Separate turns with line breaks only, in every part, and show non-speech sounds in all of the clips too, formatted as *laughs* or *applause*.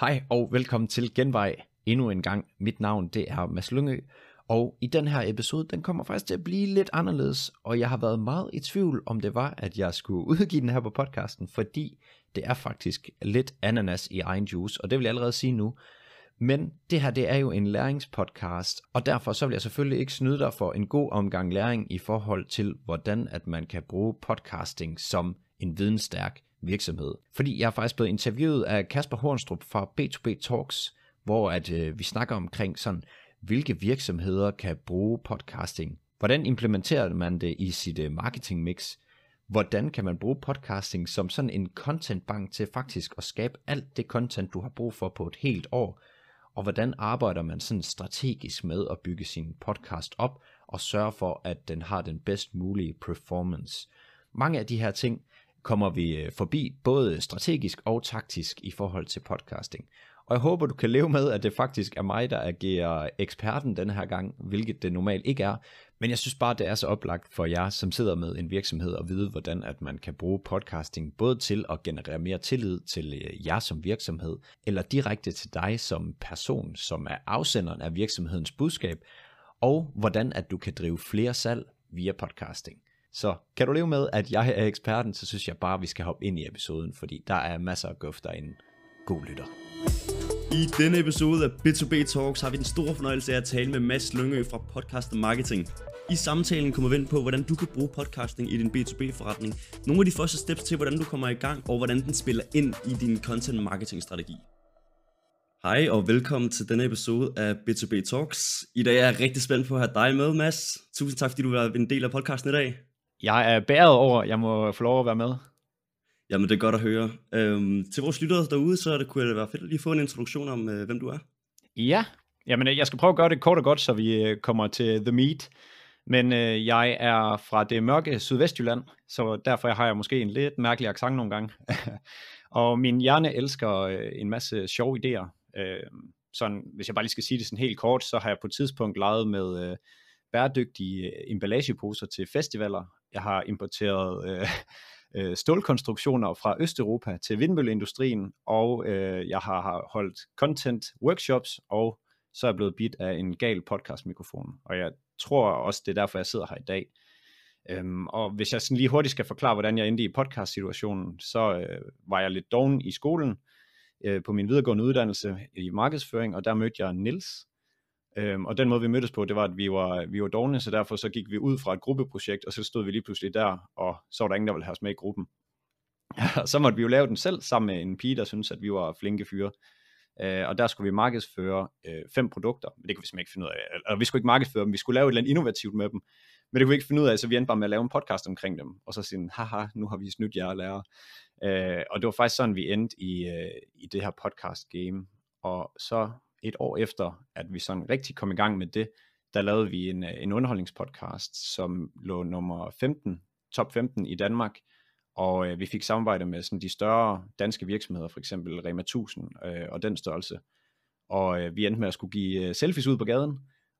Hej og velkommen til Genvej endnu en gang. Mit navn det er Mads Lyngø, og i den her episode, den kommer faktisk til at blive lidt anderledes, og jeg har været meget i tvivl, om det var, at jeg skulle *laughs* udgive den her på podcasten, fordi det er faktisk lidt ananas i egen juice, og det vil jeg allerede sige nu. Men det her, det er jo en læringspodcast, og derfor så vil jeg selvfølgelig ikke snyde dig for en god omgang læring i forhold til, hvordan at man kan bruge podcasting som en vidensstærk virksomhed. Fordi jeg er faktisk blevet interviewet af Kasper Hornstrup fra B2B Talks, hvor at øh, vi snakker omkring sådan, hvilke virksomheder kan bruge podcasting. Hvordan implementerer man det i sit øh, marketing mix? Hvordan kan man bruge podcasting som sådan en contentbank til faktisk at skabe alt det content, du har brug for på et helt år? Og hvordan arbejder man sådan strategisk med at bygge sin podcast op og sørge for, at den har den bedst mulige performance? Mange af de her ting, kommer vi øh, forbi både strategisk og taktisk i forhold til podcasting. Og jeg håber, du kan leve med, at det faktisk er mig, der agerer eksperten denne her gang, hvilket det normalt ikke er. Men jeg synes bare, det er så oplagt for jer, som sidder med en virksomhed, og vide, hvordan at man kan bruge podcasting, både til at generere mere tillid til øh, jer som virksomhed, eller direkte til dig som person, som er afsenderen af virksomhedens budskab, og hvordan at du kan drive flere salg via podcasting. Så kan du leve med, at jeg er eksperten, så synes jeg bare, at vi skal hoppe ind i episoden, fordi der er masser af guf derinde. God lytter.
I denne episode af B2B Talks har vi den store fornøjelse af at tale med Mads Lyngø fra Podcast Marketing. I samtalen kommer vi ind på, hvordan du kan bruge podcasting i din B2B-forretning, nogle af de første steps til, hvordan du kommer i gang, og hvordan den spiller ind i din content marketing strategi. Hej og velkommen til denne episode af B2B Talks. I dag er jeg rigtig spændt på at have dig med, Mads. Tusind tak, fordi du er en del af podcasten i dag.
Jeg er bæret over, jeg må få lov at være med.
Jamen, det er godt at høre. Øhm, til vores lyttere derude, så det kunne det være fedt at lige få en introduktion om, øh, hvem du er.
Ja, jamen jeg skal prøve at gøre det kort og godt, så vi øh, kommer til The Meat. Men øh, jeg er fra det mørke sydvestjylland, så derfor har jeg måske en lidt mærkelig accent nogle gange. *laughs* og min hjerne elsker øh, en masse sjove idéer. Øh, sådan, hvis jeg bare lige skal sige det sådan helt kort, så har jeg på et tidspunkt leget med øh, bæredygtige øh, emballageposer til festivaler. Jeg har importeret øh, øh, stålkonstruktioner fra Østeuropa til vindmølleindustrien, og øh, jeg har holdt content workshops, og så er jeg blevet bit af en gal podcast mikrofon. Og jeg tror også, det er derfor, jeg sidder her i dag. Øhm, og hvis jeg sådan lige hurtigt skal forklare, hvordan jeg endte i podcast-situationen, så øh, var jeg lidt doven i skolen øh, på min videregående uddannelse i markedsføring, og der mødte jeg Nils, Øhm, og den måde vi mødtes på, det var, at vi var, vi var dogne, så derfor så gik vi ud fra et gruppeprojekt, og så stod vi lige pludselig der, og så var der ingen, der ville have os med i gruppen. *laughs* så måtte vi jo lave den selv sammen med en pige, der syntes, at vi var flinke fyre. Øh, og der skulle vi markedsføre øh, fem produkter, men det kunne vi simpelthen ikke finde ud af. Eller vi skulle ikke markedsføre dem, vi skulle lave et eller andet innovativt med dem, men det kunne vi ikke finde ud af, så vi endte bare med at lave en podcast omkring dem, og så sige, haha, nu har vi snydt jer lærer. Øh, og det var faktisk sådan, vi endte i, øh, i det her podcast game, og så et år efter, at vi sådan rigtig kom i gang med det, der lavede vi en, øh, en underholdningspodcast, som lå nummer 15, top 15 i Danmark, og øh, vi fik samarbejde med sådan de større danske virksomheder, for eksempel Rema 1000 øh, og den størrelse. Og øh, vi endte med at skulle give øh, selfies ud på gaden,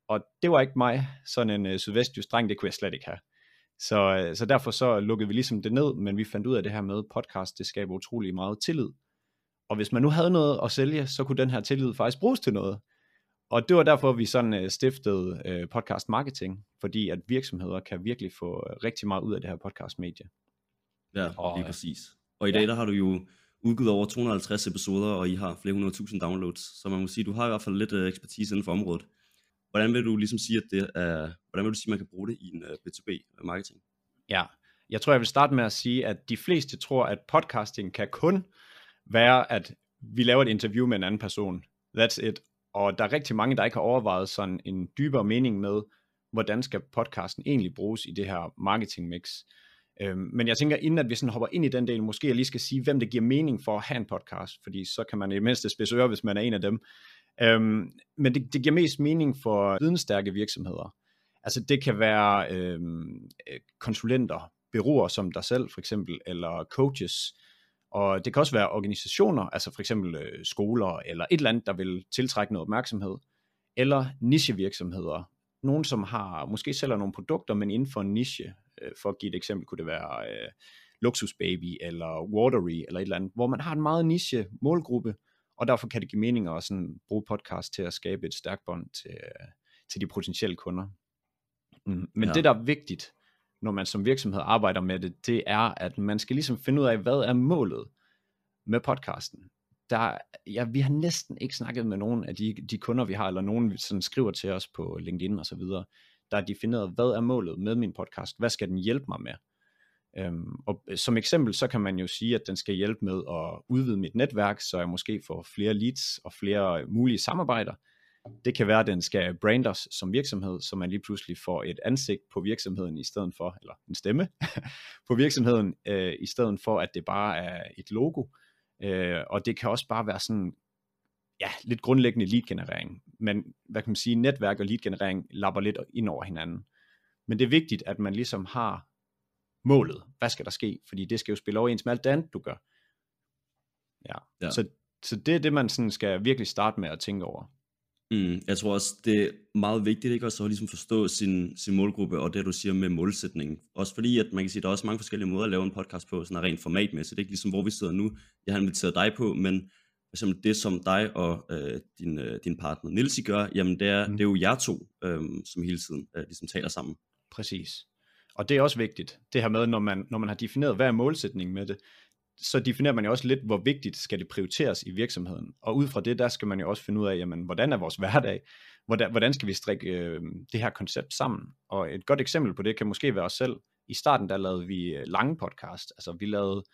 og det var ikke mig, sådan en øh, sydvestjysk dreng, det kunne jeg slet ikke have. Så, øh, så derfor så lukkede vi ligesom det ned, men vi fandt ud af det her med podcast, det skaber utrolig meget tillid, og hvis man nu havde noget at sælge, så kunne den her tillid faktisk bruges til noget. Og det var derfor, vi sådan øh, stiftede øh, podcast marketing, fordi at virksomheder kan virkelig få øh, rigtig meget ud af det her podcast medie.
Ja, og, lige præcis. Og i dag der har du jo udgivet over 250 episoder, og I har flere hundrede tusind downloads, så man må sige, du har i hvert fald lidt ekspertise inden for området. Hvordan vil du ligesom sige, at det er, hvordan vil du sige, at man kan bruge det i en B2B marketing?
Ja, jeg tror, jeg vil starte med at sige, at de fleste tror, at podcasting kan kun være, at vi laver et interview med en anden person. That's it. Og der er rigtig mange, der ikke har overvejet sådan en dybere mening med, hvordan skal podcasten egentlig bruges i det her marketing mix. Øhm, men jeg tænker, inden at vi sådan hopper ind i den del, måske jeg lige skal sige, hvem det giver mening for at have en podcast, fordi så kan man i det mindste spidse øre, hvis man er en af dem. Øhm, men det, det giver mest mening for vidensstærke virksomheder. Altså det kan være øhm, øh, konsulenter, byråer som dig selv for eksempel, eller coaches, og det kan også være organisationer, altså for eksempel øh, skoler eller et eller andet, der vil tiltrække noget opmærksomhed, eller nichevirksomheder. Nogen, som har måske sælger nogle produkter, men inden for en niche. Øh, for at give et eksempel, kunne det være øh, Luxus Baby eller Watery eller et eller andet, hvor man har en meget niche målgruppe, og derfor kan det give mening at sådan bruge podcast til at skabe et stærkt bånd til, til de potentielle kunder. Mm, men ja. det, der er vigtigt, når man som virksomhed arbejder med det, det er, at man skal ligesom finde ud af, hvad er målet med podcasten. Der, ja, vi har næsten ikke snakket med nogen af de, de kunder, vi har, eller nogen, som skriver til os på LinkedIn og så videre, der er defineret, hvad er målet med min podcast? Hvad skal den hjælpe mig med? Øhm, og øh, som eksempel, så kan man jo sige, at den skal hjælpe med at udvide mit netværk, så jeg måske får flere leads og flere mulige samarbejder. Det kan være, at den skal brande os som virksomhed, så man lige pludselig får et ansigt på virksomheden i stedet for, eller en stemme *laughs* på virksomheden, øh, i stedet for, at det bare er et logo. Øh, og det kan også bare være sådan, ja, lidt grundlæggende lead-generering. Men hvad kan man sige, netværk og lead-generering lapper lidt ind over hinanden. Men det er vigtigt, at man ligesom har målet. Hvad skal der ske? Fordi det skal jo spille overens med alt det andet, du gør. Ja. ja. Så, så det er det, man sådan skal virkelig starte med at tænke over.
Mm, jeg tror også, det er meget vigtigt ikke også at ligesom forstå sin, sin målgruppe og det, du siger med målsætningen. Også fordi, at man kan sige, at der er også mange forskellige måder at lave en podcast på, sådan rent formatmæssigt. Ikke ligesom hvor vi sidder nu. Jeg har inviteret dig på, men for det, som dig og øh, din, øh, din partner Nilsi gør, jamen det er, mm. det er jo jer to, øh, som hele tiden øh, ligesom taler sammen.
Præcis. Og det er også vigtigt, det her med, når man, når man har defineret, hvad er målsætningen med det, så definerer man jo også lidt, hvor vigtigt skal det prioriteres i virksomheden. Og ud fra det, der skal man jo også finde ud af, jamen, hvordan er vores hverdag? Hvordan, hvordan skal vi strikke øh, det her koncept sammen? Og et godt eksempel på det kan måske være os selv. I starten, der lavede vi øh, lange podcast. Altså, vi lavede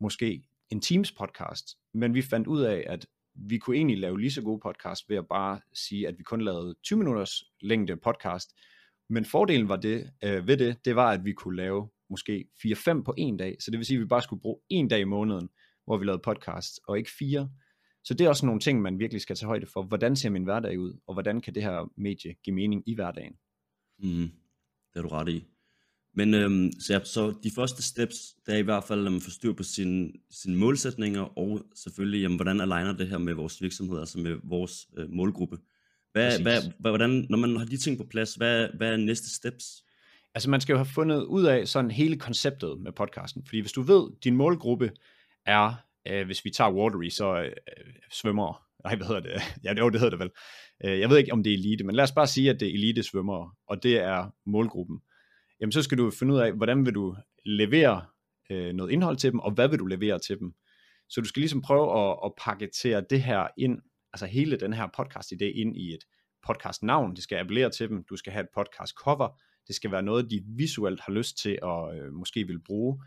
måske en Teams podcast, men vi fandt ud af, at vi kunne egentlig lave lige så gode podcast ved at bare sige, at vi kun lavede 20 minutters længde podcast. Men fordelen var det, øh, ved det, det var, at vi kunne lave måske 4-5 på en dag. Så det vil sige, at vi bare skulle bruge en dag i måneden, hvor vi lavede podcast, og ikke fire. Så det er også nogle ting, man virkelig skal tage højde for. Hvordan ser min hverdag ud, og hvordan kan det her medie give mening i hverdagen?
Mm, det er du ret i. Men øhm, så, ja, så de første steps, der er i hvert fald, at man får styr på sine, sine målsætninger, og selvfølgelig, jamen, hvordan aligner det her med vores virksomhed, altså med vores øh, målgruppe. Hvad, hvad, hvordan, når man har de ting på plads, hvad, hvad er næste steps?
Altså man skal jo have fundet ud af sådan hele konceptet med podcasten, fordi hvis du ved, din målgruppe er, øh, hvis vi tager Watery, så øh, svømmer, nej hvad hedder det, *laughs* ja det, det hedder det vel, øh, jeg ved ikke om det er elite, men lad os bare sige, at det er elite svømmere, og det er målgruppen, jamen så skal du finde ud af, hvordan vil du levere øh, noget indhold til dem, og hvad vil du levere til dem. Så du skal ligesom prøve at, at paketere det her ind, altså hele den her podcast idé ind i et podcast navn, det skal appellere til dem, du skal have et podcast cover, det skal være noget, de visuelt har lyst til at øh, måske vil bruge.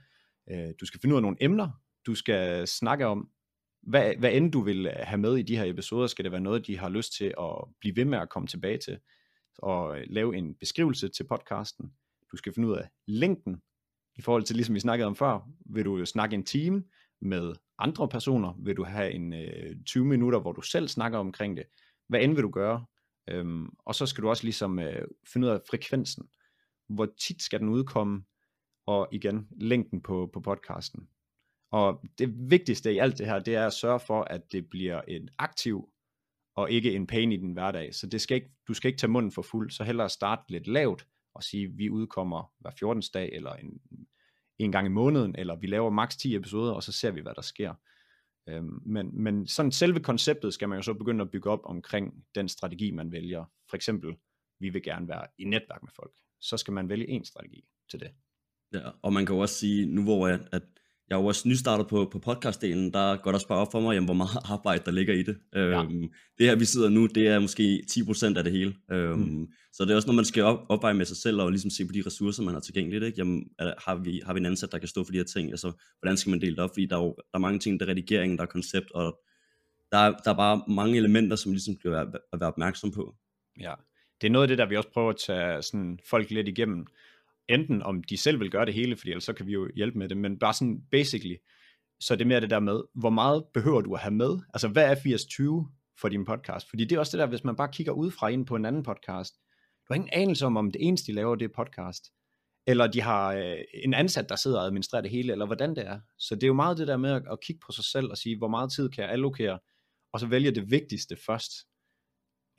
Øh, du skal finde ud af nogle emner, du skal snakke om, hvad, hvad end du vil øh, have med i de her episoder, skal det være noget, de har lyst til at blive ved med at komme tilbage til, og øh, lave en beskrivelse til podcasten. Du skal finde ud af længden, i forhold til, ligesom vi snakkede om før, vil du snakke en time med andre personer, vil du have en øh, 20 minutter, hvor du selv snakker omkring det, hvad end vil du gøre, øhm, og så skal du også ligesom øh, finde ud af frekvensen, hvor tit skal den udkomme, og igen, længden på, på podcasten. Og det vigtigste i alt det her, det er at sørge for, at det bliver en aktiv, og ikke en pain i din hverdag. Så det skal ikke, du skal ikke tage munden for fuld, så hellere starte lidt lavt, og sige, vi udkommer hver 14. dag, eller en, en gang i måneden, eller vi laver maks 10 episoder, og så ser vi, hvad der sker. Øhm, men, men sådan selve konceptet skal man jo så begynde at bygge op omkring den strategi, man vælger. For eksempel, vi vil gerne være i netværk med folk så skal man vælge en strategi til det.
Ja, og man kan jo også sige, nu hvor jeg, at jeg er jo også nystartet på, på podcastdelen, der går der også bare op for mig, jamen, hvor meget *laughs* arbejde der ligger i det. Ja. Øhm, det her vi sidder nu, det er måske 10% af det hele. Øhm, mm. Så det er også når man skal op, opveje med sig selv, og ligesom se på de ressourcer, man har tilgængeligt. Ikke? Jamen, er, har, vi, har vi en ansat, der kan stå for de her ting? Altså, hvordan skal man dele det op? Fordi der er jo der er mange ting, der er redigering, der er koncept, og der er, der er bare mange elementer, som ligesom skal være, at være opmærksom på.
Ja, det er noget af det, der vi også prøver at tage sådan folk lidt igennem. Enten om de selv vil gøre det hele, fordi ellers så kan vi jo hjælpe med det, men bare sådan basically, så det er mere det der med, hvor meget behøver du at have med? Altså hvad er 80-20 for din podcast? Fordi det er også det der, hvis man bare kigger ud fra ind på en anden podcast, du har ingen anelse om, om det eneste, de laver, det er podcast. Eller de har øh, en ansat, der sidder og administrerer det hele, eller hvordan det er. Så det er jo meget det der med at, at kigge på sig selv og sige, hvor meget tid kan jeg allokere, og så vælge det vigtigste først.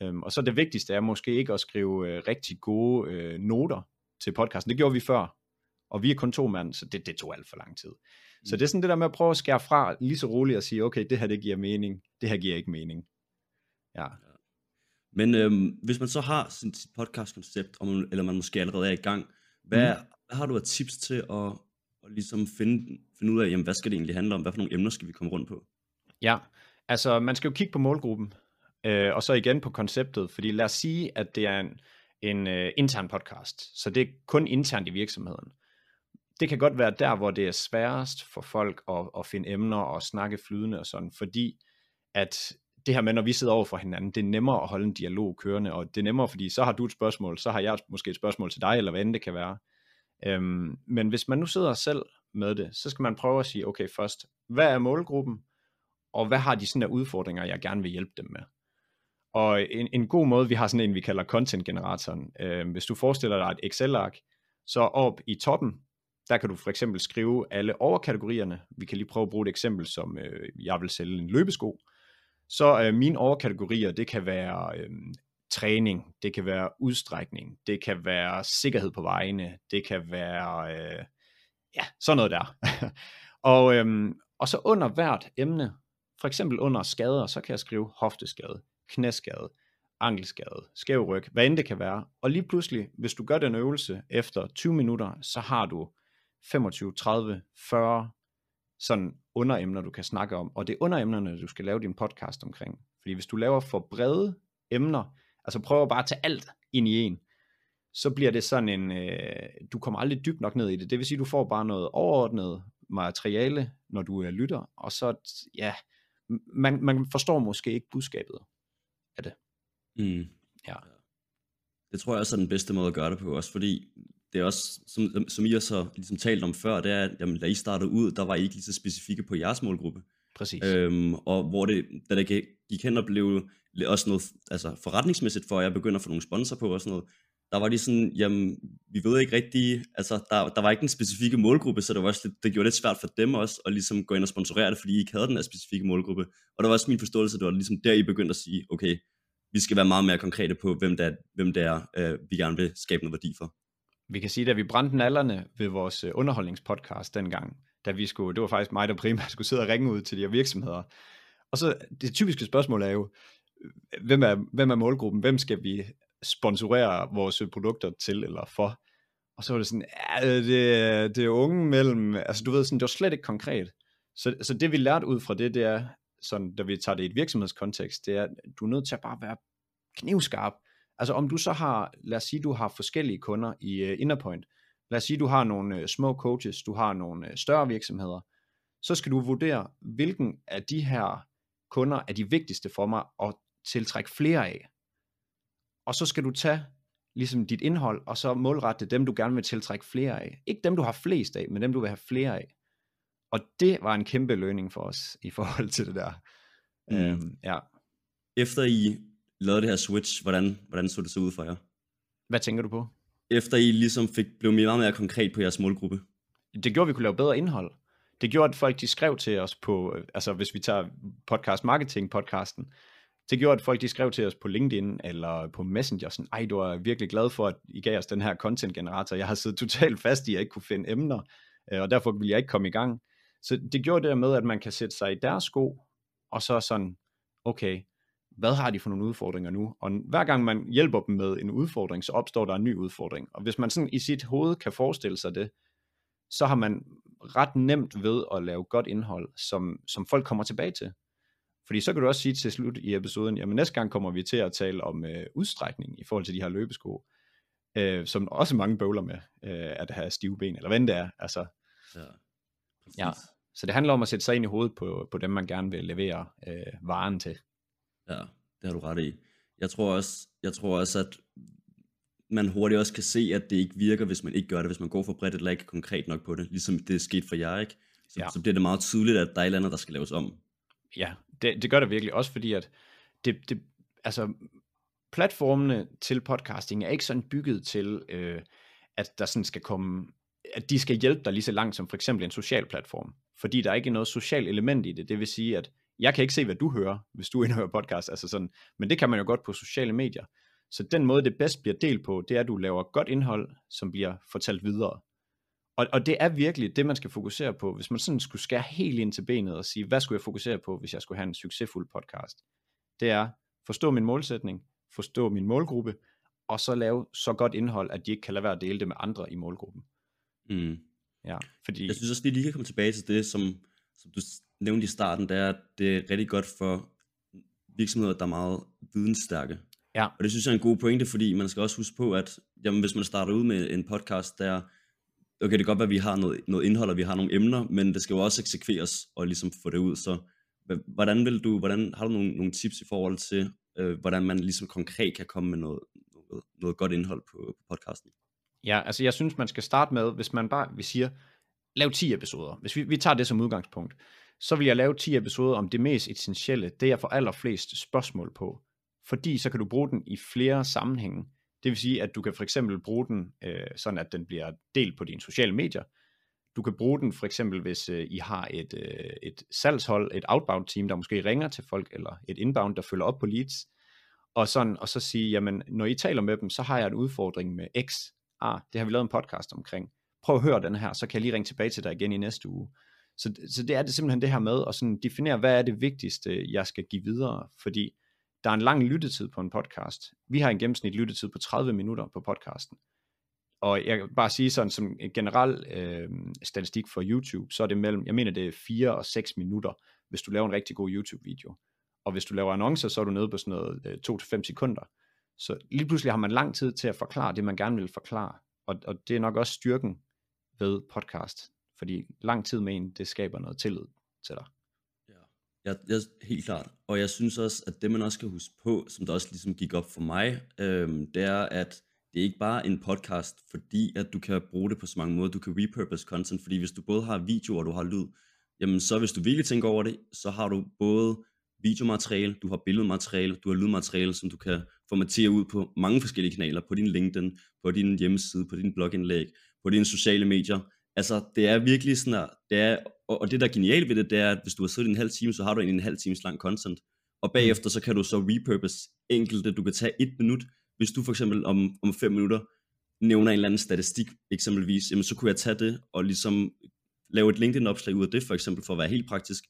Øhm, og så det vigtigste er måske ikke at skrive øh, rigtig gode øh, noter til podcasten. Det gjorde vi før, og vi er kun to mand, så det, det tog alt for lang tid. Så det er sådan det der med at prøve at skære fra lige så roligt og sige, okay, det her det giver mening, det her giver ikke mening. Ja.
Men øhm, hvis man så har sin, podcast-koncept, eller man måske allerede er i gang, hvad, mm. hvad har du af tips til at, at ligesom finde, finde ud af, jamen, hvad skal det egentlig handle om? Hvad for nogle emner skal vi komme rundt på?
Ja, altså man skal jo kigge på målgruppen, øh, og så igen på konceptet, fordi lad os sige, at det er en, en øh, intern podcast, så det er kun internt i virksomheden. Det kan godt være der, hvor det er sværest for folk at, at finde emner og snakke flydende og sådan, fordi at det her med, når vi sidder over for hinanden, det er nemmere at holde en dialog kørende, og det er nemmere, fordi så har du et spørgsmål, så har jeg måske et spørgsmål til dig, eller hvad end det kan være. Øhm, men hvis man nu sidder selv med det, så skal man prøve at sige, okay først, hvad er målgruppen, og hvad har de sådan der udfordringer, jeg gerne vil hjælpe dem med. Og en, en god måde, vi har sådan en, vi kalder content generatoren. Øh, hvis du forestiller dig et Excel-ark, så op i toppen, der kan du for eksempel skrive alle overkategorierne. Vi kan lige prøve at bruge et eksempel, som øh, jeg vil sælge en løbesko. Så øh, mine overkategorier, det kan være øh, træning, det kan være udstrækning, det kan være sikkerhed på vejene, det kan være, øh, ja, sådan noget der. *laughs* og, øh, og så under hvert emne, for eksempel under skader, så kan jeg skrive hofteskade, knæskade, ankelskade, skæv ryg, hvad end det kan være. Og lige pludselig, hvis du gør den øvelse efter 20 minutter, så har du 25, 30, 40 sådan underemner, du kan snakke om. Og det er underemnerne, du skal lave din podcast omkring. Fordi hvis du laver for brede emner, altså prøver bare at tage alt ind i en, så bliver det sådan en, øh, du kommer aldrig dybt nok ned i det. Det vil sige, du får bare noget overordnet materiale, når du er lytter, og så, ja, man, man forstår måske ikke budskabet af det.
Mm. Ja. Det tror jeg også er den bedste måde at gøre det på, også fordi det er også, som, som I også har ligesom talt om før, det er, at jamen, da I startede ud, der var I ikke lige så specifikke på jeres målgruppe.
Præcis.
Øhm, og hvor det, da det gik hen og blev også noget altså forretningsmæssigt for, at jeg begynder at få nogle sponsor på og sådan noget, der var de sådan, jamen, vi ved ikke rigtig, altså, der, der var ikke en specifikke målgruppe, så det, var også, lidt, det gjorde det lidt svært for dem også, at ligesom gå ind og sponsorere det, fordi I ikke havde den her specifikke målgruppe. Og der var også min forståelse, det var ligesom der, I begyndte at sige, okay, vi skal være meget mere konkrete på, hvem det er, hvem det er øh, vi gerne vil skabe noget værdi for.
Vi kan sige, at vi brændte nallerne ved vores øh, underholdningspodcast dengang, da vi skulle, det var faktisk mig, der primært skulle sidde og ringe ud til de her virksomheder. Og så det typiske spørgsmål er jo, øh, hvem er, hvem er målgruppen? Hvem skal vi sponsorere vores produkter til eller for? Og så var det sådan, ja, det, det er unge mellem, altså du ved, sådan, det var slet ikke konkret. Så, så det vi lærte ud fra det, det er, sådan, da vi tager det i et virksomhedskontekst, det er, at du er nødt til at bare være knivskarp. Altså om du så har, lad os sige, du har forskellige kunder i uh, Innerpoint. Lad os sige, du har nogle uh, små coaches, du har nogle uh, større virksomheder. Så skal du vurdere, hvilken af de her kunder er de vigtigste for mig at tiltrække flere af. Og så skal du tage ligesom dit indhold, og så målrette dem, du gerne vil tiltrække flere af. Ikke dem, du har flest af, men dem, du vil have flere af. Og det var en kæmpe lønning for os i forhold til det der. Mm. Øhm, ja.
Efter I lavede det her switch, hvordan, hvordan så det så ud for jer?
Hvad tænker du på?
Efter I ligesom fik, blev meget mere konkret på jeres målgruppe.
Det gjorde, at vi kunne lave bedre indhold. Det gjorde, at folk de skrev til os på, altså hvis vi tager podcast marketing podcasten, det gjorde, at folk de skrev til os på LinkedIn eller på Messenger, sådan, ej, du er virkelig glad for, at I gav os den her content generator. Jeg har siddet totalt fast i, at jeg ikke kunne finde emner, øh, og derfor ville jeg ikke komme i gang. Så det gjorde det med, at man kan sætte sig i deres sko, og så sådan, okay, hvad har de for nogle udfordringer nu? Og hver gang man hjælper dem med en udfordring, så opstår der en ny udfordring. Og hvis man sådan i sit hoved kan forestille sig det, så har man ret nemt ved at lave godt indhold, som, som folk kommer tilbage til. Fordi så kan du også sige til slut i episoden, jamen næste gang kommer vi til at tale om øh, udstrækning i forhold til de her løbesko, øh, som også mange bøvler med, øh, at have stive ben, eller hvad det er. Altså, ja. ja. Så det handler om at sætte sig ind i hovedet på, på dem, man gerne vil levere øh, varen til.
Ja, det har du ret i. Jeg tror også, jeg tror også at man hurtigt også kan se, at det ikke virker, hvis man ikke gør det, hvis man går for bredt eller ikke konkret nok på det, ligesom det er sket for jer, ikke? Så, ja. så bliver det meget tydeligt, at der er et eller andet, der skal laves om.
Ja, det, det gør det virkelig, også fordi at det, det, altså, platformene til podcasting er ikke sådan bygget til, øh, at der sådan skal komme, at de skal hjælpe dig lige så langt som for eksempel en social platform, fordi der er ikke noget socialt element i det, det vil sige, at jeg kan ikke se, hvad du hører, hvis du *laughs* indhører podcast, altså sådan, men det kan man jo godt på sociale medier. Så den måde, det bedst bliver delt på, det er, at du laver godt indhold, som bliver fortalt videre. Og, og det er virkelig det, man skal fokusere på, hvis man sådan skulle skære helt ind til benet og sige, hvad skulle jeg fokusere på, hvis jeg skulle have en succesfuld podcast? Det er forstå min målsætning, forstå min målgruppe, og så lave så godt indhold, at de ikke kan lade være at dele det med andre i målgruppen.
Mm.
Ja, fordi...
Jeg synes også, det lige kan komme tilbage til det, som, som du nævnte i starten, det er, at det er rigtig godt for virksomheder, der er meget vidensstærke.
Ja.
Og det synes jeg er en god pointe, fordi man skal også huske på, at jamen, hvis man starter ud med en podcast, der okay, det kan godt være, at vi har noget, noget indhold, og vi har nogle emner, men det skal jo også eksekveres og ligesom få det ud. Så hvordan vil du, hvordan har du nogle, nogle tips i forhold til, øh, hvordan man ligesom konkret kan komme med noget, noget, noget godt indhold på, på podcasten?
Ja, altså jeg synes, man skal starte med, hvis man bare, vi siger, lav 10 episoder. Hvis vi, vi tager det som udgangspunkt, så vil jeg lave 10 episoder om det mest essentielle, det jeg får allerflest spørgsmål på. Fordi så kan du bruge den i flere sammenhænge. Det vil sige, at du kan for eksempel bruge den, øh, sådan at den bliver delt på dine sociale medier. Du kan bruge den for eksempel, hvis øh, I har et, øh, et salgshold, et outbound team, der måske ringer til folk, eller et inbound, der følger op på leads, og, sådan, og så sige, jamen, når I taler med dem, så har jeg en udfordring med X. Ah, det har vi lavet en podcast omkring. Prøv at høre den her, så kan jeg lige ringe tilbage til dig igen i næste uge. Så, så det er det simpelthen det her med at sådan definere, hvad er det vigtigste, øh, jeg skal give videre, fordi der er en lang lyttetid på en podcast. Vi har en gennemsnit lyttetid på 30 minutter på podcasten. Og jeg kan bare sige sådan som en generel øh, statistik for YouTube, så er det mellem, jeg mener det er 4 og 6 minutter, hvis du laver en rigtig god YouTube-video. Og hvis du laver annoncer, så er du nede på sådan noget øh, 2-5 sekunder. Så lige pludselig har man lang tid til at forklare det, man gerne vil forklare. Og, og det er nok også styrken ved podcast. Fordi lang tid med en, det skaber noget tillid til dig.
Ja, jeg, helt klart. Og jeg synes også, at det man også skal huske på, som der også ligesom gik op for mig, øhm, det er, at det er ikke bare en podcast, fordi at du kan bruge det på så mange måder. Du kan repurpose content, fordi hvis du både har video og du har lyd, jamen så hvis du virkelig tænker over det, så har du både videomateriale, du har billedmateriale, du har lydmateriale, som du kan formatere ud på mange forskellige kanaler, på din LinkedIn, på din hjemmeside, på din blogindlæg, på dine sociale medier. Altså, det er virkelig sådan, at det er, og det der er genialt ved det, det er, at hvis du har siddet en halv time, så har du en, en halv times lang content, og mm. bagefter så kan du så repurpose enkelte, du kan tage et minut, hvis du for eksempel om, om fem minutter nævner en eller anden statistik eksempelvis, jamen så kunne jeg tage det og ligesom lave et LinkedIn-opslag ud af det, for eksempel for at være helt praktisk,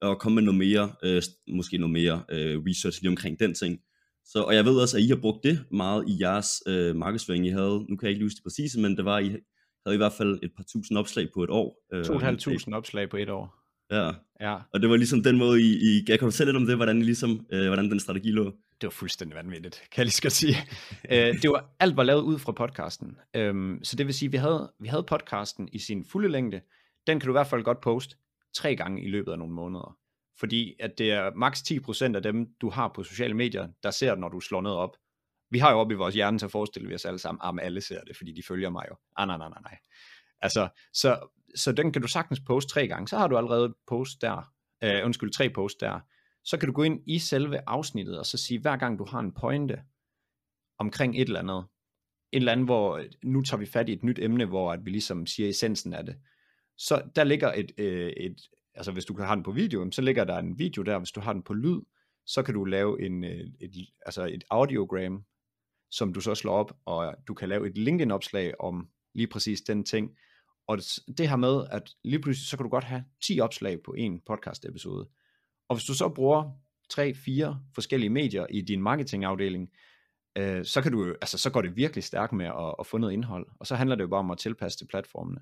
og komme med noget mere, øh, måske noget mere øh, research lige omkring den ting. Så, og jeg ved også, at I har brugt det meget i jeres øh, markedsføring. I havde, nu kan jeg ikke huske det præcise, men det var, I havde i hvert fald et par tusind opslag på et år.
Øh, 2.500 opslag på et år.
Ja.
ja.
Og det var ligesom den måde, I, I jeg kan fortælle lidt om det, hvordan, I ligesom, øh, hvordan den strategi lå.
Det var fuldstændig vanvittigt, kan jeg lige skal sige. *laughs* øh, det var, alt var lavet ud fra podcasten. Øhm, så det vil sige, vi havde, vi havde podcasten i sin fulde længde. Den kan du i hvert fald godt poste tre gange i løbet af nogle måneder. Fordi at det er maks 10% af dem, du har på sociale medier, der ser når du slår noget op. Vi har jo op i vores hjerne til at forestille os alle sammen, at ah, alle ser det, fordi de følger mig jo. Ah, nej, nej, nej, nej. Altså, så, så den kan du sagtens poste tre gange. Så har du allerede post der, øh, undskyld, tre post der. Så kan du gå ind i selve afsnittet, og så sige, hver gang du har en pointe omkring et eller andet, et eller andet, hvor nu tager vi fat i et nyt emne, hvor at vi ligesom siger essensen af det. Så der ligger et, øh, et altså hvis du kan have den på video, så ligger der en video der, hvis du har den på lyd, så kan du lave en, øh, et, altså et audiogram, som du så slår op, og du kan lave et LinkedIn-opslag om lige præcis den ting. Og det her med, at lige pludselig, så kan du godt have 10 opslag på en podcast-episode. Og hvis du så bruger 3-4 forskellige medier i din marketingafdeling, øh, så, kan du, altså, så går det virkelig stærkt med at, at få noget indhold. Og så handler det jo bare om at tilpasse til platformene.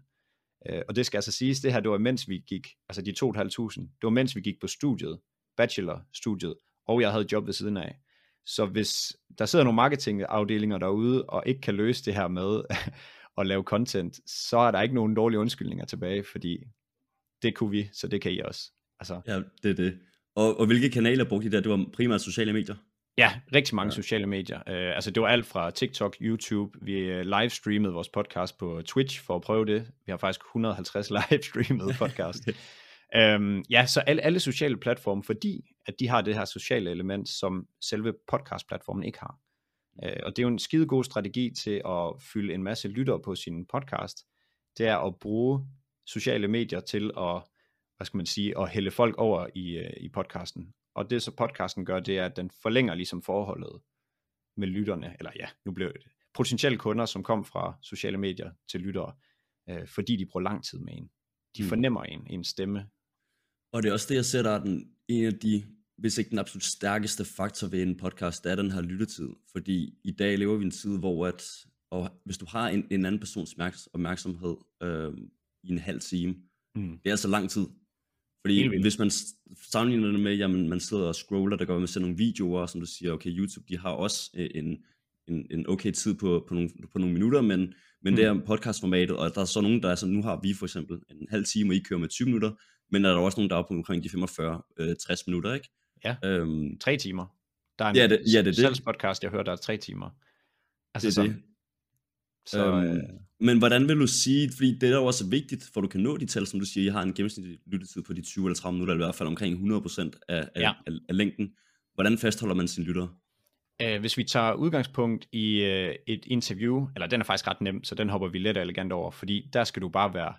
Øh, og det skal altså siges, det her, det var mens vi gik, altså de 2.500, det var mens vi gik på studiet, bachelor-studiet, og jeg havde job ved siden af. Så hvis der sidder nogle marketingafdelinger derude, og ikke kan løse det her med at lave content, så er der ikke nogen dårlige undskyldninger tilbage, fordi det kunne vi, så det kan I også. Altså.
Ja, det er det. Og, og hvilke kanaler brugte I der? Det var primært sociale medier?
Ja, rigtig mange ja. sociale medier. Uh, altså det var alt fra TikTok, YouTube. Vi uh, livestreamede vores podcast på Twitch for at prøve det. Vi har faktisk 150 *laughs* livestreamede podcast. *laughs* um, ja, så alle, alle sociale platforme, fordi at de har det her sociale element, som selve podcastplatformen ikke har. Uh, og det er jo en skide god strategi til at fylde en masse lyttere på sin podcast. Det er at bruge sociale medier til at, hvad skal man sige, at hælde folk over i, uh, i podcasten. Og det så podcasten gør, det er, at den forlænger ligesom forholdet med lytterne, eller ja, nu blev det potentielle kunder, som kom fra sociale medier til lyttere. øh, fordi de bruger lang tid med en. De
Mm.
fornemmer en, en stemme.
Og det er også det, jeg ser, der er den, en af de, hvis ikke den absolut stærkeste faktor ved en podcast, det er den her lyttetid. Fordi i dag lever vi en tid, hvor at, og hvis du har en, en anden persons opmærks- opmærksomhed øh, i en halv time,
Mm.
det er altså lang tid. Fordi hvis man sammenligner det med, jamen man sidder og scroller, der går med ser nogle videoer, som du siger, okay, YouTube, de har også øh, en, en, en okay tid på, på, nogle, på nogle minutter, men, men
Mm.
det er podcastformatet, og der er så nogen, der er sådan, nu har vi for eksempel en halv time, og I kører med 20 minutter, men der er der også nogen, der er på omkring de 45-60 minutter, ikke?
Ja.
Øhm,
Tre timer. Der er en
Ja, det- ja, det det.
salgspodcast, jeg hørte, der er tre timer. Altså
det er
sådan.
det.
Så,
Øhm,
øh,
Men hvordan vil du sige, fordi det er jo også vigtigt, for du kan nå de tal, som du siger, jeg har en gennemsnitlig lyttetid på de 20 eller 30 minutter, eller i hvert fald omkring 100% af, af,
Ja.
af, af længden. Hvordan fastholder man sine lyttere?
Øh, hvis vi tager udgangspunkt i øh, et interview, eller den er faktisk ret nem, så den hopper vi let og elegant over, fordi der skal du bare være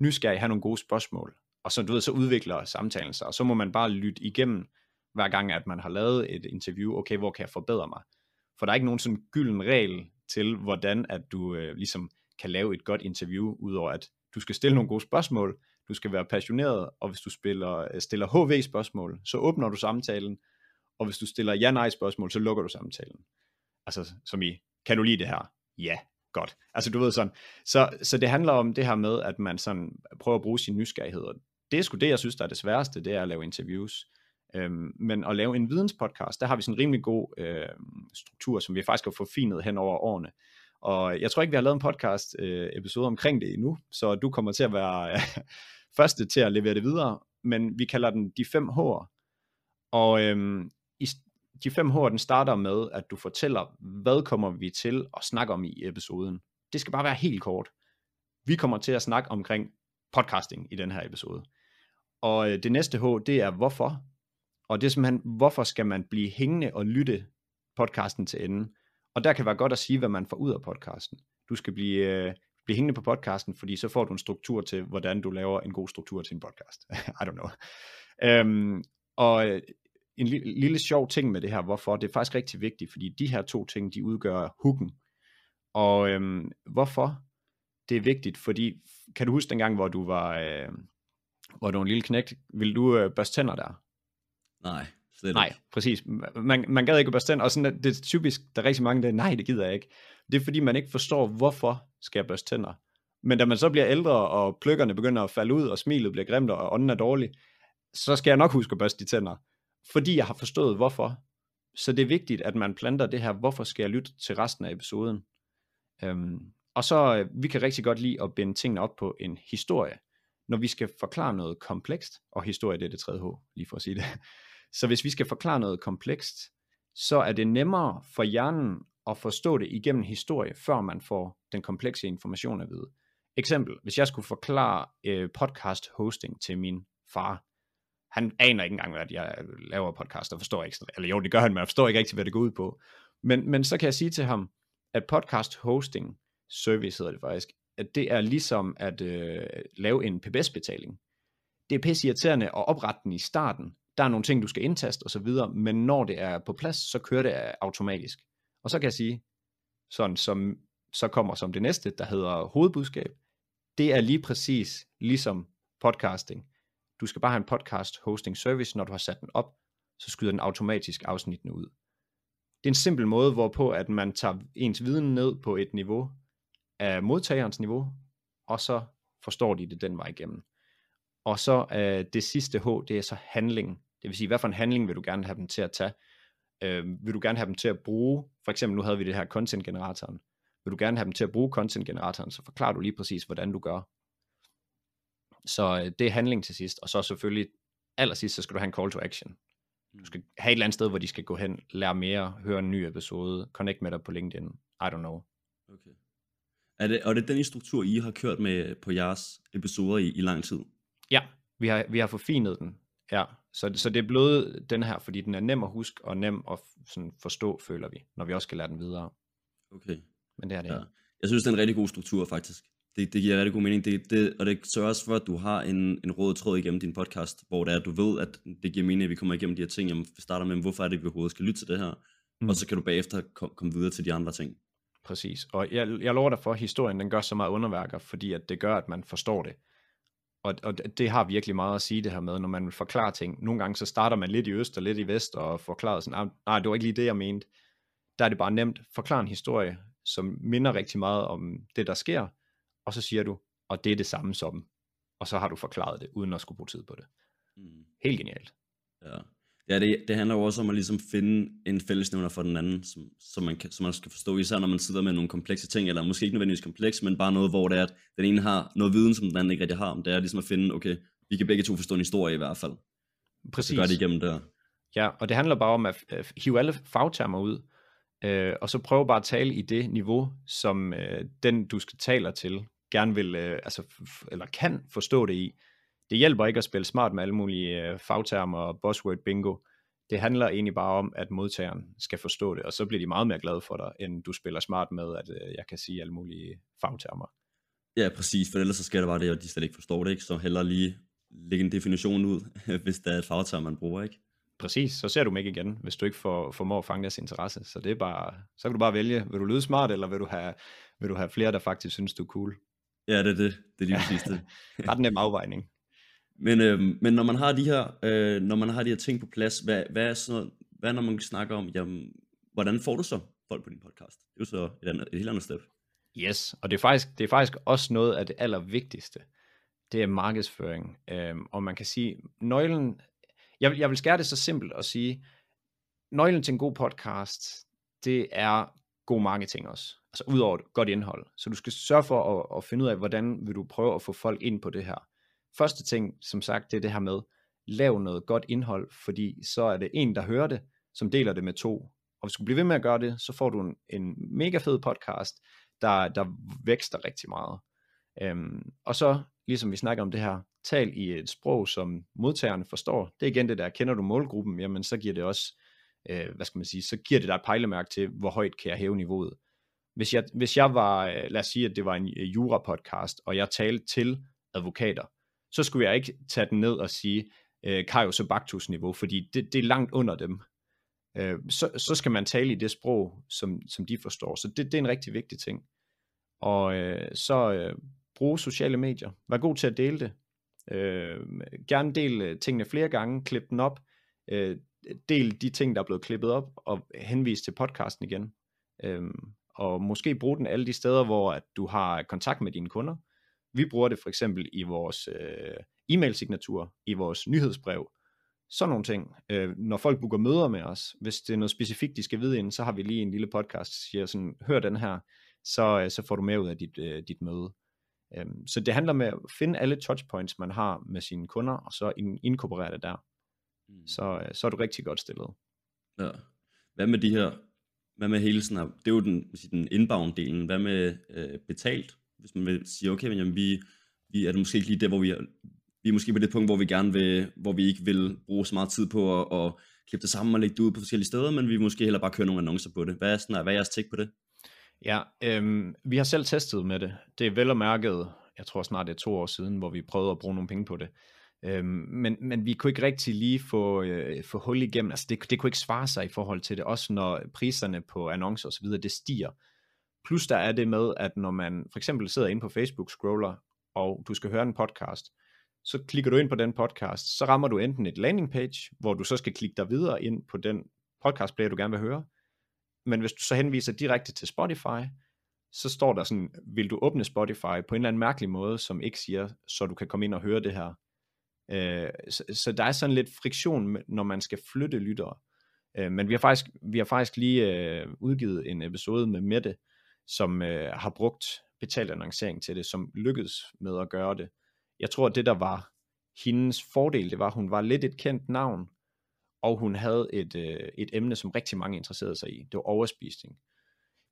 nysgerrig, have nogle gode spørgsmål, og så, du ved, så udvikler samtalen sig, og så må man bare lytte igennem, hver gang at man har lavet et interview, okay, hvor kan jeg forbedre mig? For der er ikke nogen sådan gylden regel til, hvordan at du øh, ligesom kan lave et godt interview, udover at du skal stille nogle gode spørgsmål, du skal være passioneret, og hvis du spiller, øh, stiller HV-spørgsmål, så åbner du samtalen, og hvis du stiller ja-nej-spørgsmål, så lukker du samtalen. Altså, som i, kan du lide det her? Ja, godt. Altså, du ved sådan. Så, så det handler om det her med, at man sådan prøver at bruge sin nysgerrighed. Og det er sgu det, jeg synes, der er det sværeste, det er at lave interviews. Øhm, men at lave en videnspodcast, der har vi sådan en rimelig god øh, struktur, som vi faktisk har forfinet hen over årene. Og jeg tror ikke, vi har lavet en podcast øh, episode omkring det endnu, så du kommer til at være *laughs* første til at levere det videre. Men vi kalder den de 5 H'er. Og øhm, i, de 5 H'er, den starter med, at du fortæller, hvad kommer vi til at snakke om i episoden. Det skal bare være helt kort. Vi kommer til at snakke omkring podcasting i den her episode. Og øh, det næste H, det er hvorfor. Og det er simpelthen, hvorfor skal man blive hængende og lytte podcasten til enden. Og der kan være godt at sige, hvad man får ud af podcasten. Du skal blive, øh, blive hængende på podcasten, fordi så får du en struktur til, hvordan du laver en god struktur til en podcast. *laughs* I don't know. Øhm, og øh, en lille, lille sjov ting med det her, hvorfor, det er faktisk rigtig vigtigt, fordi de her to ting, de udgør hooken. Og øhm, hvorfor det er vigtigt, fordi, kan du huske dengang, hvor du var, øh, hvor du var en lille knægt, ville du øh, børste tænder der?
Nej, slet
Nej,
ikke.
præcis. Man, man gad ikke at børste tænder, og sådan, at det er typisk, der er rigtig mange, der er, nej, det gider jeg ikke. Det er fordi, man ikke forstår, hvorfor skal jeg børste tænder. Men da man så bliver ældre, og pløkkerne begynder at falde ud, og smilet bliver grimt, og ånden er dårlig, så skal jeg nok huske at børste de tænder. Fordi jeg har forstået, hvorfor. Så det er vigtigt, at man planter det her, hvorfor skal jeg lytte til resten af episoden. Øhm, og så, øh, vi kan rigtig godt lide at binde tingene op på en historie, når vi skal forklare noget komplekst, og historie det er det tredje H, lige for at sige det. *laughs* Så hvis vi skal forklare noget komplekst, så er det nemmere for hjernen at forstå det igennem historie, før man får den komplekse information at vide. Eksempel, hvis jeg skulle forklare øh, podcast hosting til min far, han aner ikke engang, hvad jeg laver podcast, og forstår ikke, eller jo, det gør han, men jeg forstår ikke rigtig, hvad det går ud på. Men, men så kan jeg sige til ham, at podcast hosting service hedder det faktisk, at det er ligesom at øh, lave en PBS-betaling. Det er pisse irriterende at oprette den i starten. Der er nogle ting, du skal indtaste osv., men når det er på plads, så kører det automatisk. Og så kan jeg sige, sådan som så kommer som det næste, der hedder hovedbudskab. Det er lige præcis ligesom podcasting. Du skal bare have en podcast hosting service, når du har sat den op, så skyder den automatisk afsnittene ud. Det er en simpel måde, hvorpå at man tager ens viden ned på et niveau af modtagerens niveau, og så forstår de det den vej igennem. Og så øh, det sidste H, det er så handling. Det vil sige, hvad for en handling vil du gerne have dem til at tage? Øh, vil du gerne have dem til at bruge, for eksempel nu havde vi det her content generatoren. Vil du gerne have dem til at bruge content generatoren, så forklarer du lige præcis, hvordan du gør. Så øh, det er handling til sidst, og så selvfølgelig allersidst, så skal du have en call to action. Du skal have et eller andet sted, hvor de skal gå hen, lære mere, høre en ny episode, connect med dig på LinkedIn, I don't know.
Okay. Er det, og det er den struktur, I har kørt med på jeres episoder i, i lang tid?
Ja, vi har, vi har forfinet den. Ja, så, så det er blevet den her, fordi den er nem at huske og nem at sådan forstå, føler vi, når vi også skal lære den videre.
Okay.
Men det er det
Ja. Jeg synes, det er en rigtig god struktur, faktisk. Det, det giver rigtig god mening. Det, det, og det sørger også for, at du har en, en rød tråd igennem din podcast, hvor det er, at du ved, at det giver mening, at vi kommer igennem de her ting. Jamen, vi starter med, hvorfor er det, vi overhovedet skal lytte til det her? Mm. Og så kan du bagefter kom, komme videre til de andre ting.
Præcis. Og jeg, jeg lover dig for, at historien den gør så meget underværker, fordi at det gør, at man forstår det. Og, og det har virkelig meget at sige det her med, når man vil forklare ting. Nogle gange så starter man lidt i øst og lidt i vest og forklarer sådan, nej, det var ikke lige det, jeg mente. Der er det bare nemt. Forklar en historie, som minder rigtig meget om det, der sker, og så siger du, og det er det samme som, og så har du forklaret det, uden at skulle bruge tid på det. Mm. Helt genialt.
Ja. Ja, det, det handler jo også om at ligesom finde en fællesnævner for den anden, som, som, man kan, som man skal forstå, især når man sidder med nogle komplekse ting, eller måske ikke nødvendigvis kompleks, men bare noget, hvor det er, at den ene har noget viden, som den anden ikke rigtig har om. Det er ligesom at finde, okay, vi kan begge to forstå en historie i hvert fald.
Præcis.
Så gør det igennem der.
Ja, og det handler bare om at hive alle fagtermer ud, øh, og så prøve bare at tale i det niveau, som øh, den, du skal taler til, gerne vil, øh, altså, eller kan forstå det i. Det hjælper ikke at spille smart med alle mulige øh, fagtermer og buzzword bingo. Det handler egentlig bare om, at modtageren skal forstå det, og så bliver de meget mere glade for dig, end du spiller smart med, at øh, jeg kan sige alle mulige fagtermer.
Ja, præcis, for ellers så sker der bare det, at de slet ikke forstår det, ikke? så heller lige lægge en definition ud, *laughs* hvis der er et fagterm, man bruger, ikke?
Præcis, så ser du dem ikke igen, hvis du ikke får, formår at fange deres interesse. Så det er bare, så kan du bare vælge, vil du lyde smart, eller vil du have, vil du have flere, der faktisk synes, du er cool?
Ja, det er det. Det er lige præcis det. *laughs*
Ret nem afvejning.
Men, øh, men når man har de her, øh, når man har de her ting på plads, hvad, hvad er sådan noget, hvad når man snakker om, jamen, hvordan får du så folk på din podcast? Det er jo så et, andet, et helt andet step.
Yes, og det er, faktisk, det er faktisk også noget af det allervigtigste. Det er markedsføring. Øhm, og man kan sige, nøglen, jeg, jeg vil skære det så simpelt og sige, nøglen til en god podcast, det er god marketing også. Altså ud over godt indhold. Så du skal sørge for at, at finde ud af, hvordan vil du prøve at få folk ind på det her. Første ting, som sagt, det er det her med, lav noget godt indhold, fordi så er det en, der hører det, som deler det med to. Og hvis du bliver ved med at gøre det, så får du en, en mega fed podcast, der, der vækster rigtig meget. Øhm, og så, ligesom vi snakker om det her, tal i et sprog, som modtagerne forstår. Det er igen det der, kender du målgruppen, jamen så giver det også, øh, hvad skal man sige, så giver det dig et pejlemærke til, hvor højt kan jeg hæve niveauet. Hvis jeg, hvis jeg var, øh, lad os sige, at det var en øh, jura-podcast, og jeg talte til advokater, så skulle jeg ikke tage den ned og sige øh, Kajos Baktus niveau, fordi det, det er langt under dem. Øh, så, så skal man tale i det sprog, som, som de forstår. Så det, det er en rigtig vigtig ting. Og øh, så øh, bruge sociale medier. Vær god til at dele det. Øh, gerne del øh, tingene flere gange, klip den op. Øh, del de ting, der er blevet klippet op, og henvis til podcasten igen. Øh, og måske bruge den alle de steder, hvor at du har kontakt med dine kunder. Vi bruger det for eksempel i vores øh, e-mail-signatur, i vores nyhedsbrev, sådan nogle ting. Øh, når folk booker møder med os, hvis det er noget specifikt, de skal vide inden, så har vi lige en lille podcast, der siger sådan, hør den her, så, øh, så får du mere ud af dit, øh, dit møde. Øh, så det handler med at finde alle touchpoints, man har med sine kunder, og så inkorporere det der. Mm. Så, øh, så er du rigtig godt stillet.
Ja. Hvad med de her, hvad med hele sådan her, det er jo den, den inbound-delen, hvad med øh, betalt? Hvis man vil sige, okay, men jamen, vi, vi er det måske ikke lige der, hvor vi er, vi er måske på det punkt, hvor vi gerne vil, hvor vi ikke vil bruge så meget tid på at, at klippe det sammen og lægge det ud på forskellige steder, men vi vil måske heller bare køre nogle annoncer på det. Hvad er, sådan, hvad er jeres take på det?
Ja, øhm, vi har selv testet med det. Det er vel og mærket, jeg tror snart det er to år siden, hvor vi prøvede at bruge nogle penge på det. Øhm, men, men vi kunne ikke rigtig lige få, øh, få hul igennem. Altså det, det kunne ikke svare sig i forhold til det, også når priserne på annoncer osv., det stiger. Plus der er det med, at når man for eksempel sidder inde på Facebook scroller, og du skal høre en podcast, så klikker du ind på den podcast, så rammer du enten et landing page, hvor du så skal klikke dig videre ind på den podcast player, du gerne vil høre. Men hvis du så henviser direkte til Spotify, så står der sådan, vil du åbne Spotify på en eller anden mærkelig måde, som ikke siger, så du kan komme ind og høre det her. Øh, så, så der er sådan lidt friktion, når man skal flytte lyttere. Øh, men vi har faktisk, vi har faktisk lige øh, udgivet en episode med Mette, som øh, har brugt betalt annoncering til det, som lykkedes med at gøre det. Jeg tror, at det der var hendes fordel, det var, at hun var lidt et kendt navn, og hun havde et, øh, et emne, som rigtig mange interesserede sig i. Det var overspisning.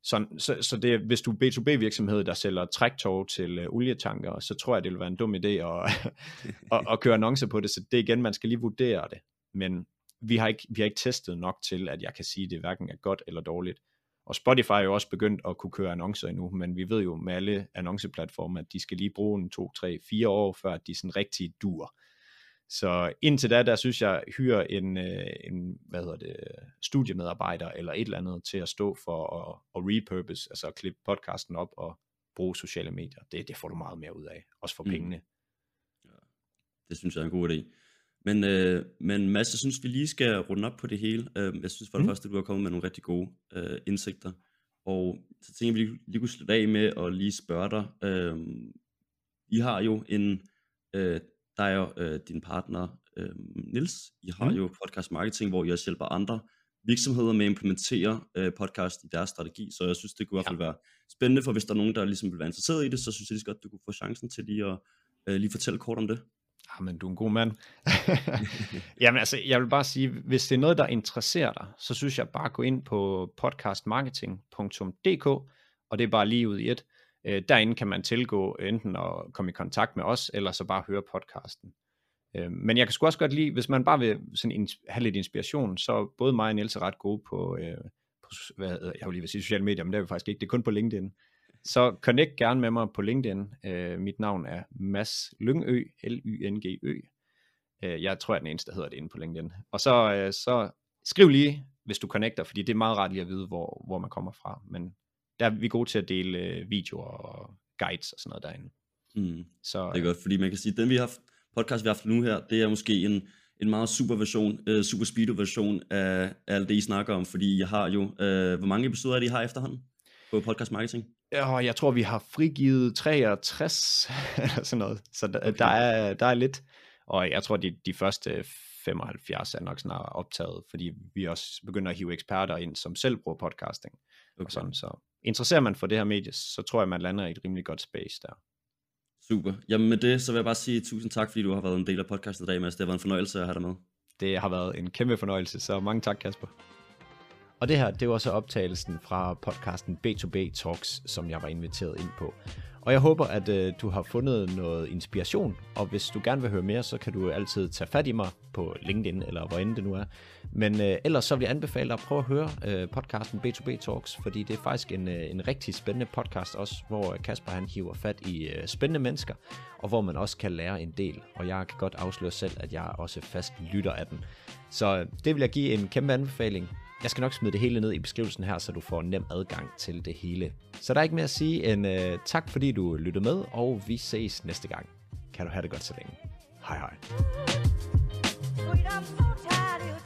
Så, så, så det, hvis du er B2B virksomhed, der sælger træktog til øh, olietanker, så tror jeg, det vil være en dum idé at, *laughs* at, at køre annoncer på det. Så det igen, man skal lige vurdere det. Men vi har, ikke, vi har ikke testet nok til, at jeg kan sige, at det hverken er godt eller dårligt. Og Spotify er jo også begyndt at kunne køre annoncer endnu, men vi ved jo med alle annonceplatforme, at de skal lige bruge en to, tre, fire år, før de sådan rigtig dur. Så indtil da, der synes jeg, hyre en, øh, en hvad hedder det, studiemedarbejder eller et eller andet til at stå for at, at repurpose, altså at klippe podcasten op og bruge sociale medier. Det, det får du meget mere ud af, også for mm. pengene.
Ja, det synes jeg er en god idé. Men, øh, men Mads, jeg synes, vi lige skal runde op på det hele. Øh, jeg synes for det mm. første, du har kommet med nogle rigtig gode øh, indsigter. Og så tænker vi lige kunne slutte af med at lige spørge dig. Øh, I har jo en, øh, der er jo øh, din partner, øh, Nils. I har mm. jo podcast marketing, hvor I også hjælper andre virksomheder med at implementere øh, podcast i deres strategi. Så jeg synes, det kunne i hvert fald være spændende, for hvis der er nogen, der ligesom vil være interesseret i det, så synes jeg lige godt, du kunne få chancen til lige at øh, lige fortælle kort om det.
Jamen, du er en god mand. *laughs* Jamen altså, jeg vil bare sige, hvis det er noget, der interesserer dig, så synes jeg bare gå ind på podcastmarketing.dk, og det er bare lige ud i et. Øh, derinde kan man tilgå enten at komme i kontakt med os, eller så bare høre podcasten. Øh, men jeg kan sgu også godt lide, hvis man bare vil sådan have lidt inspiration, så både mig og Niels er ret gode på, øh, på hvad jeg vil lige vil sige sociale medier, men det er vi faktisk ikke, det er kun på LinkedIn. Så connect gerne med mig på LinkedIn. Øh, mit navn er Mads Lyngø, L-Y-N-G-Ø. Øh, jeg tror, jeg er den eneste, der hedder det inde på LinkedIn. Og så, øh, så skriv lige, hvis du connecter, fordi det er meget rart lige at vide, hvor, hvor man kommer fra. Men der er vi gode til at dele øh, videoer og guides og sådan noget derinde.
Mm. Så, det er godt, fordi man kan sige, den vi har haft, podcast, vi har haft nu her, det er måske en, en meget super version, uh, super speedo version af, af alt det, I snakker om, fordi jeg har jo, uh, hvor mange episoder er det, I har efterhånden på podcast marketing?
Ja, jeg tror, vi har frigivet 63 *laughs* eller sådan noget, så der, okay. der, er, der er lidt, og jeg tror, de, de første 75 er nok snart optaget, fordi vi også begynder at hive eksperter ind, som selv bruger podcasting. Okay. Og sådan, så interesserer man for det her medie, så tror jeg, man lander i et rimelig godt space der.
Super. Jamen med det, så vil jeg bare sige tusind tak, fordi du har været en del af podcasten i dag, Mads. Det har været en fornøjelse at have dig med.
Det har været en kæmpe fornøjelse, så mange tak, Kasper. Og det her, det var så optagelsen fra podcasten B2B Talks, som jeg var inviteret ind på. Og jeg håber, at øh, du har fundet noget inspiration, og hvis du gerne vil høre mere, så kan du altid tage fat i mig på LinkedIn, eller hvor end det nu er. Men øh, ellers så vil jeg anbefale dig at prøve at høre øh, podcasten B2B Talks, fordi det er faktisk en, øh, en rigtig spændende podcast også, hvor Kasper han hiver fat i øh, spændende mennesker, og hvor man også kan lære en del. Og jeg kan godt afsløre selv, at jeg også fast lytter af den. Så øh, det vil jeg give en kæmpe anbefaling. Jeg skal nok smide det hele ned i beskrivelsen her, så du får nem adgang til det hele. Så der er ikke mere at sige end øh, tak, fordi du lyttede med, og vi ses næste gang. Kan du have det godt så længe. Hej hej. Sweet, I'm so tired.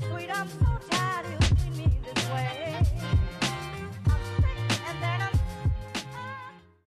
Sweet, I'm so tired.